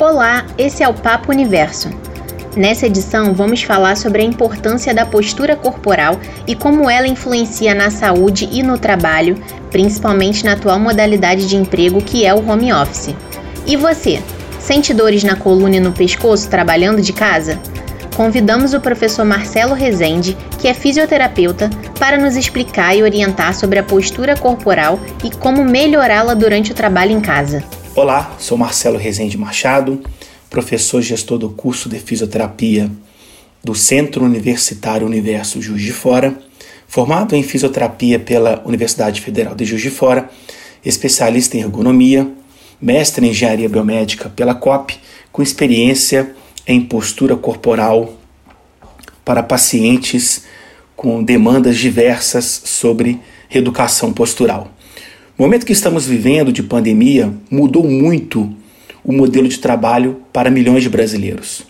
Olá, esse é o Papo Universo. Nessa edição, vamos falar sobre a importância da postura corporal e como ela influencia na saúde e no trabalho, principalmente na atual modalidade de emprego que é o home office. E você, sente dores na coluna e no pescoço trabalhando de casa? Convidamos o professor Marcelo Rezende, que é fisioterapeuta, para nos explicar e orientar sobre a postura corporal e como melhorá-la durante o trabalho em casa. Olá, sou Marcelo Rezende Machado, professor gestor do curso de fisioterapia do Centro Universitário Universo Juiz de Fora, formado em fisioterapia pela Universidade Federal de Juiz de Fora, especialista em ergonomia, mestre em engenharia biomédica pela COP, com experiência em postura corporal para pacientes com demandas diversas sobre reeducação postural. O momento que estamos vivendo de pandemia mudou muito o modelo de trabalho para milhões de brasileiros.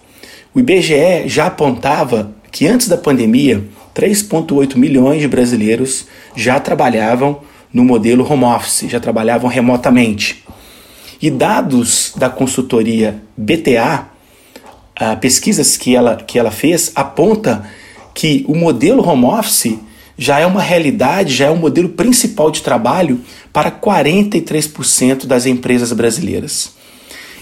O IBGE já apontava que antes da pandemia, 3,8 milhões de brasileiros já trabalhavam no modelo home office, já trabalhavam remotamente. E dados da consultoria BTA, pesquisas que ela, que ela fez, aponta que o modelo home office já é uma realidade, já é um modelo principal de trabalho para 43% das empresas brasileiras.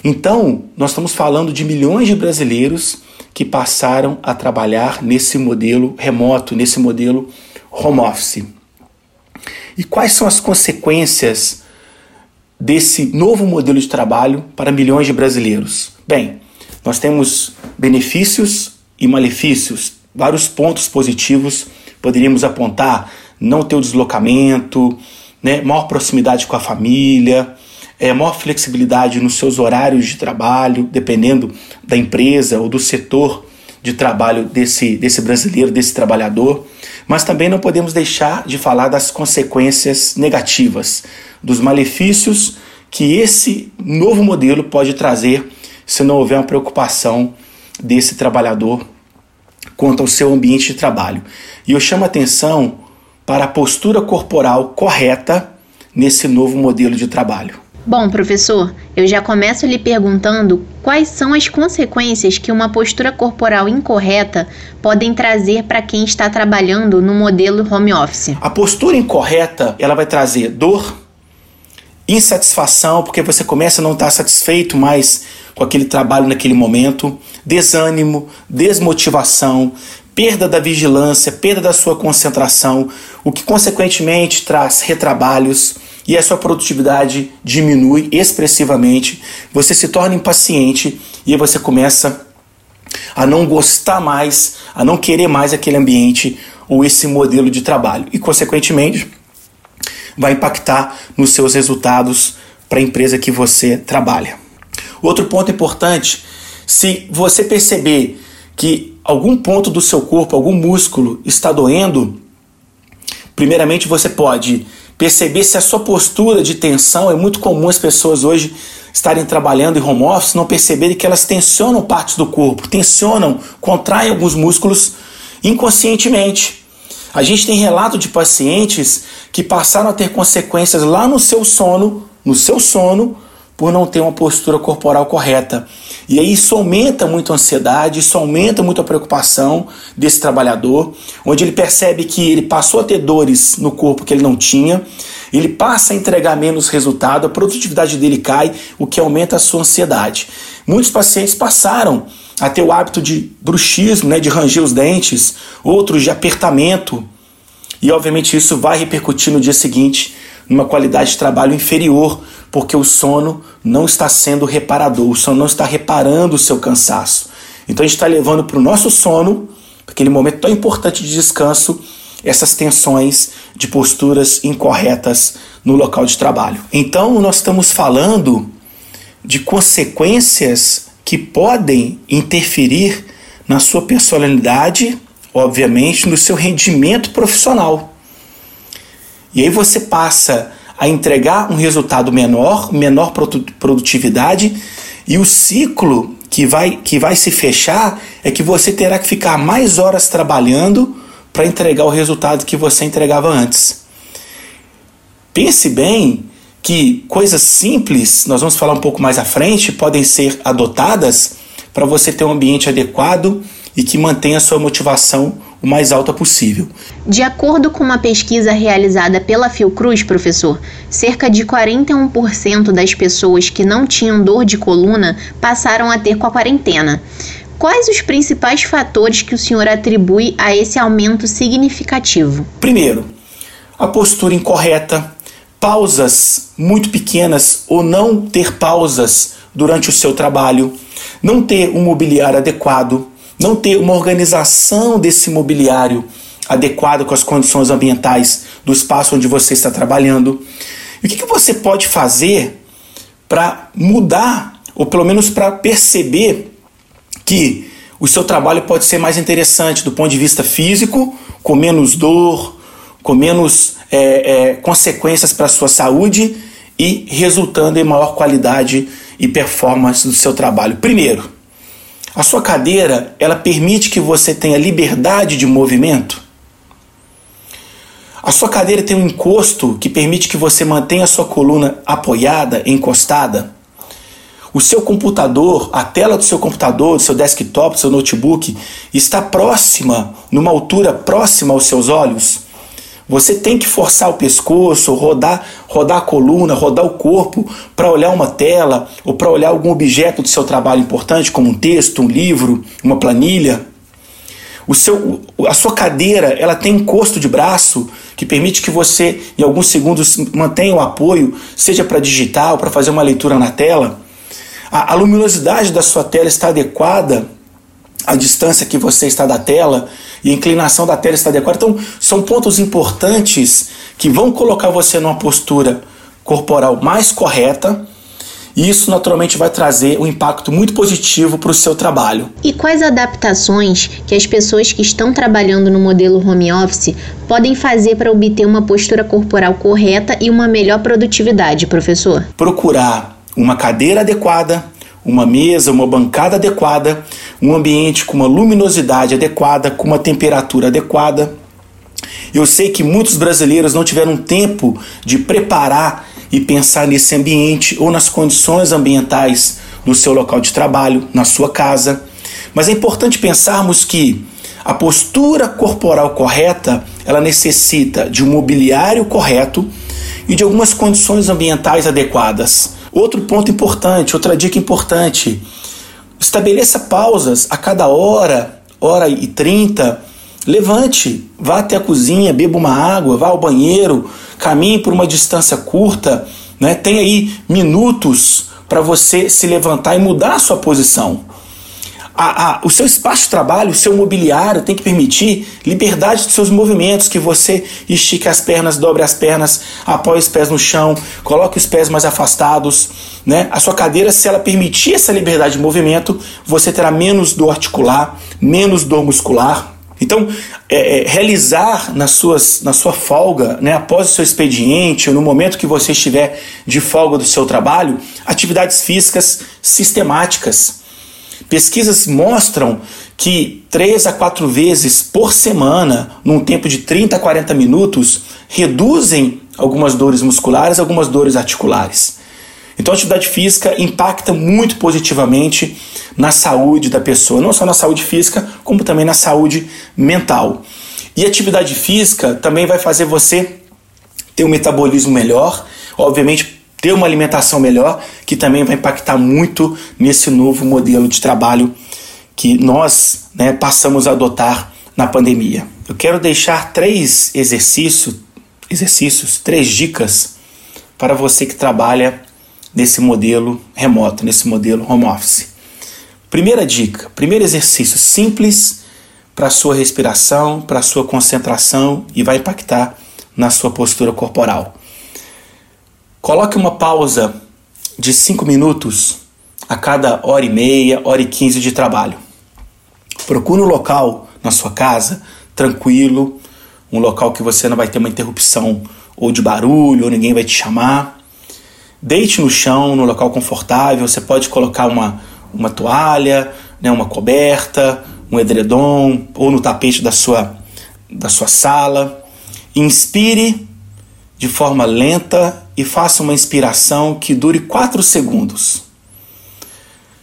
Então, nós estamos falando de milhões de brasileiros que passaram a trabalhar nesse modelo remoto, nesse modelo home office. E quais são as consequências desse novo modelo de trabalho para milhões de brasileiros? Bem, nós temos benefícios e malefícios, vários pontos positivos poderíamos apontar não ter o deslocamento, né, maior proximidade com a família, é, maior flexibilidade nos seus horários de trabalho, dependendo da empresa ou do setor de trabalho desse, desse brasileiro, desse trabalhador. Mas também não podemos deixar de falar das consequências negativas, dos malefícios que esse novo modelo pode trazer se não houver uma preocupação desse trabalhador quanto ao seu ambiente de trabalho. E eu chamo a atenção para a postura corporal correta nesse novo modelo de trabalho. Bom, professor, eu já começo lhe perguntando quais são as consequências que uma postura corporal incorreta podem trazer para quem está trabalhando no modelo home office. A postura incorreta, ela vai trazer dor, insatisfação, porque você começa a não estar satisfeito mais com aquele trabalho naquele momento, desânimo, desmotivação, perda da vigilância, perda da sua concentração, o que consequentemente traz retrabalhos e a sua produtividade diminui expressivamente, você se torna impaciente e você começa a não gostar mais, a não querer mais aquele ambiente ou esse modelo de trabalho. E consequentemente vai impactar nos seus resultados para a empresa que você trabalha. Outro ponto importante, se você perceber que algum ponto do seu corpo, algum músculo está doendo, primeiramente você pode perceber se a sua postura de tensão é muito comum as pessoas hoje estarem trabalhando em home office não perceberem que elas tensionam partes do corpo, tensionam, contraem alguns músculos inconscientemente. A gente tem relato de pacientes que passaram a ter consequências lá no seu sono, no seu sono, por não ter uma postura corporal correta. E aí isso aumenta muito a ansiedade, isso aumenta muito a preocupação desse trabalhador, onde ele percebe que ele passou a ter dores no corpo que ele não tinha, ele passa a entregar menos resultado, a produtividade dele cai, o que aumenta a sua ansiedade. Muitos pacientes passaram a ter o hábito de bruxismo, né, de ranger os dentes, outros de apertamento, e obviamente isso vai repercutir no dia seguinte numa qualidade de trabalho inferior, porque o sono não está sendo reparador, o sono não está reparando o seu cansaço. Então a gente está levando para o nosso sono, aquele momento tão importante de descanso, essas tensões de posturas incorretas no local de trabalho. Então nós estamos falando de consequências que podem interferir na sua personalidade, obviamente, no seu rendimento profissional. E aí você passa a entregar um resultado menor, menor produtividade, e o ciclo que vai, que vai se fechar é que você terá que ficar mais horas trabalhando para entregar o resultado que você entregava antes. Pense bem que coisas simples, nós vamos falar um pouco mais à frente, podem ser adotadas para você ter um ambiente adequado e que mantenha a sua motivação o mais alta possível. De acordo com uma pesquisa realizada pela Fiocruz, professor, cerca de 41% das pessoas que não tinham dor de coluna passaram a ter com a quarentena. Quais os principais fatores que o senhor atribui a esse aumento significativo? Primeiro, a postura incorreta, pausas muito pequenas ou não ter pausas durante o seu trabalho, não ter um mobiliário adequado, não ter uma organização desse mobiliário adequado com as condições ambientais do espaço onde você está trabalhando. E o que, que você pode fazer para mudar, ou pelo menos para perceber que o seu trabalho pode ser mais interessante do ponto de vista físico, com menos dor, com menos é, é, consequências para a sua saúde e resultando em maior qualidade e performance do seu trabalho. Primeiro, a sua cadeira, ela permite que você tenha liberdade de movimento? A sua cadeira tem um encosto que permite que você mantenha a sua coluna apoiada, encostada? O seu computador, a tela do seu computador, do seu desktop, do seu notebook, está próxima, numa altura próxima aos seus olhos? Você tem que forçar o pescoço, rodar, rodar a coluna, rodar o corpo para olhar uma tela ou para olhar algum objeto do seu trabalho importante, como um texto, um livro, uma planilha. O seu, a sua cadeira ela tem encosto de braço que permite que você, em alguns segundos, mantenha o apoio, seja para digitar ou para fazer uma leitura na tela. A, a luminosidade da sua tela está adequada à distância que você está da tela e a inclinação da tela está adequada. Então, são pontos importantes que vão colocar você numa postura corporal mais correta. E isso naturalmente vai trazer um impacto muito positivo para o seu trabalho. E quais adaptações que as pessoas que estão trabalhando no modelo home office podem fazer para obter uma postura corporal correta e uma melhor produtividade, professor? Procurar uma cadeira adequada, uma mesa, uma bancada adequada, um ambiente com uma luminosidade adequada, com uma temperatura adequada. Eu sei que muitos brasileiros não tiveram tempo de preparar e pensar nesse ambiente ou nas condições ambientais do seu local de trabalho, na sua casa. Mas é importante pensarmos que a postura corporal correta, ela necessita de um mobiliário correto e de algumas condições ambientais adequadas. Outro ponto importante, outra dica importante: estabeleça pausas a cada hora, hora e trinta. Levante, vá até a cozinha, beba uma água, vá ao banheiro, caminhe por uma distância curta, né? Tem aí minutos para você se levantar e mudar a sua posição a, a, o seu espaço de trabalho, o seu mobiliário tem que permitir liberdade dos seus movimentos, que você estique as pernas, dobre as pernas, apoie os pés no chão, coloque os pés mais afastados. Né? A sua cadeira, se ela permitir essa liberdade de movimento, você terá menos dor articular, menos dor muscular. Então, é, é, realizar nas suas, na sua folga, né, após o seu expediente, ou no momento que você estiver de folga do seu trabalho, atividades físicas sistemáticas Pesquisas mostram que 3 a 4 vezes por semana, num tempo de 30 a 40 minutos, reduzem algumas dores musculares, algumas dores articulares. Então a atividade física impacta muito positivamente na saúde da pessoa, não só na saúde física, como também na saúde mental. E atividade física também vai fazer você ter um metabolismo melhor, obviamente ter uma alimentação melhor, que também vai impactar muito nesse novo modelo de trabalho que nós né, passamos a adotar na pandemia. Eu quero deixar três exercícios, exercícios, três dicas para você que trabalha nesse modelo remoto, nesse modelo home office. Primeira dica, primeiro exercício simples para sua respiração, para sua concentração e vai impactar na sua postura corporal. Coloque uma pausa de 5 minutos a cada hora e meia, hora e 15 de trabalho. Procure um local na sua casa tranquilo, um local que você não vai ter uma interrupção ou de barulho, ou ninguém vai te chamar. Deite no chão, no local confortável. Você pode colocar uma, uma toalha, né, uma coberta, um edredom ou no tapete da sua, da sua sala. Inspire de forma lenta e faça uma inspiração que dure 4 segundos.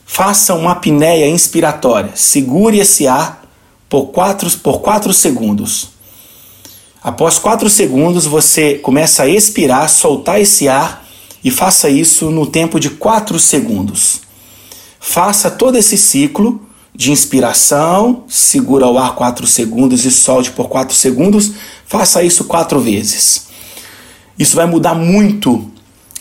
Faça uma apneia inspiratória. Segure esse ar por 4 por quatro segundos. Após 4 segundos, você começa a expirar, soltar esse ar e faça isso no tempo de 4 segundos. Faça todo esse ciclo de inspiração, segura o ar 4 segundos e solte por 4 segundos. Faça isso quatro vezes. Isso vai mudar muito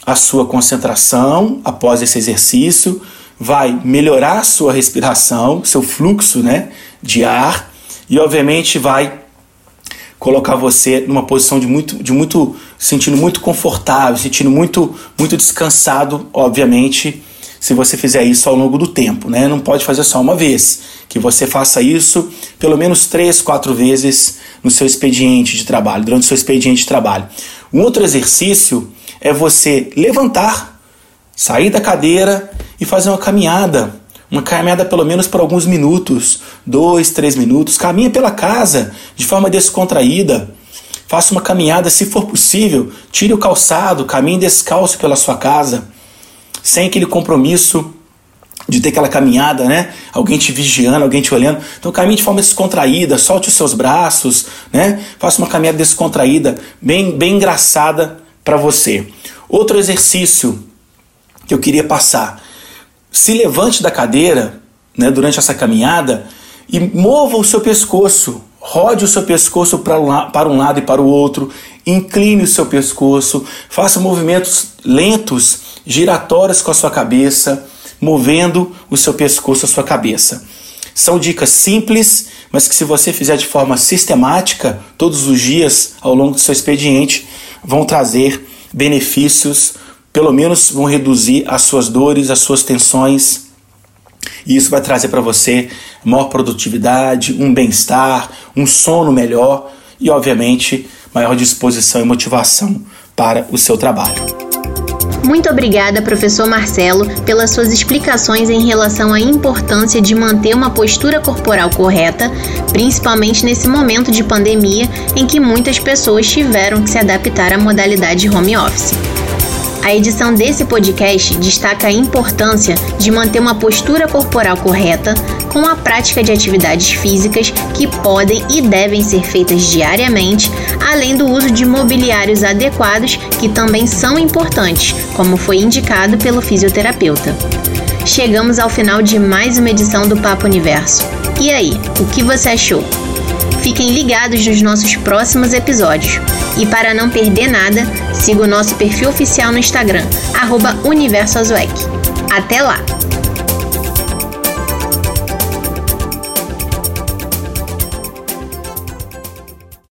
a sua concentração após esse exercício, vai melhorar a sua respiração, seu fluxo né, de ar e, obviamente, vai colocar você numa posição de muito, de muito, sentindo muito confortável, sentindo muito, muito descansado, obviamente, se você fizer isso ao longo do tempo, né? Não pode fazer só uma vez, que você faça isso pelo menos três, quatro vezes no seu expediente de trabalho, durante o seu expediente de trabalho. Um outro exercício é você levantar, sair da cadeira e fazer uma caminhada. Uma caminhada pelo menos por alguns minutos, dois, três minutos. Caminhe pela casa de forma descontraída. Faça uma caminhada, se for possível, tire o calçado, caminhe descalço pela sua casa sem aquele compromisso de ter aquela caminhada, né? Alguém te vigiando, alguém te olhando. Então caminhe de forma descontraída, solte os seus braços, né? Faça uma caminhada descontraída, bem, bem engraçada para você. Outro exercício que eu queria passar. Se levante da cadeira, né, durante essa caminhada e mova o seu pescoço. Rode o seu pescoço para um lado e para o outro, incline o seu pescoço, faça movimentos lentos giratórias com a sua cabeça, movendo o seu pescoço, a sua cabeça. São dicas simples, mas que se você fizer de forma sistemática, todos os dias ao longo do seu expediente, vão trazer benefícios, pelo menos vão reduzir as suas dores, as suas tensões. E isso vai trazer para você maior produtividade, um bem-estar, um sono melhor e, obviamente, maior disposição e motivação para o seu trabalho. Muito obrigada, professor Marcelo, pelas suas explicações em relação à importância de manter uma postura corporal correta, principalmente nesse momento de pandemia em que muitas pessoas tiveram que se adaptar à modalidade home office. A edição desse podcast destaca a importância de manter uma postura corporal correta com a prática de atividades físicas que podem e devem ser feitas diariamente, além do uso de mobiliários adequados que também são importantes, como foi indicado pelo fisioterapeuta. Chegamos ao final de mais uma edição do Papo Universo. E aí, o que você achou? Fiquem ligados nos nossos próximos episódios. E para não perder nada, siga o nosso perfil oficial no Instagram, arroba Até lá!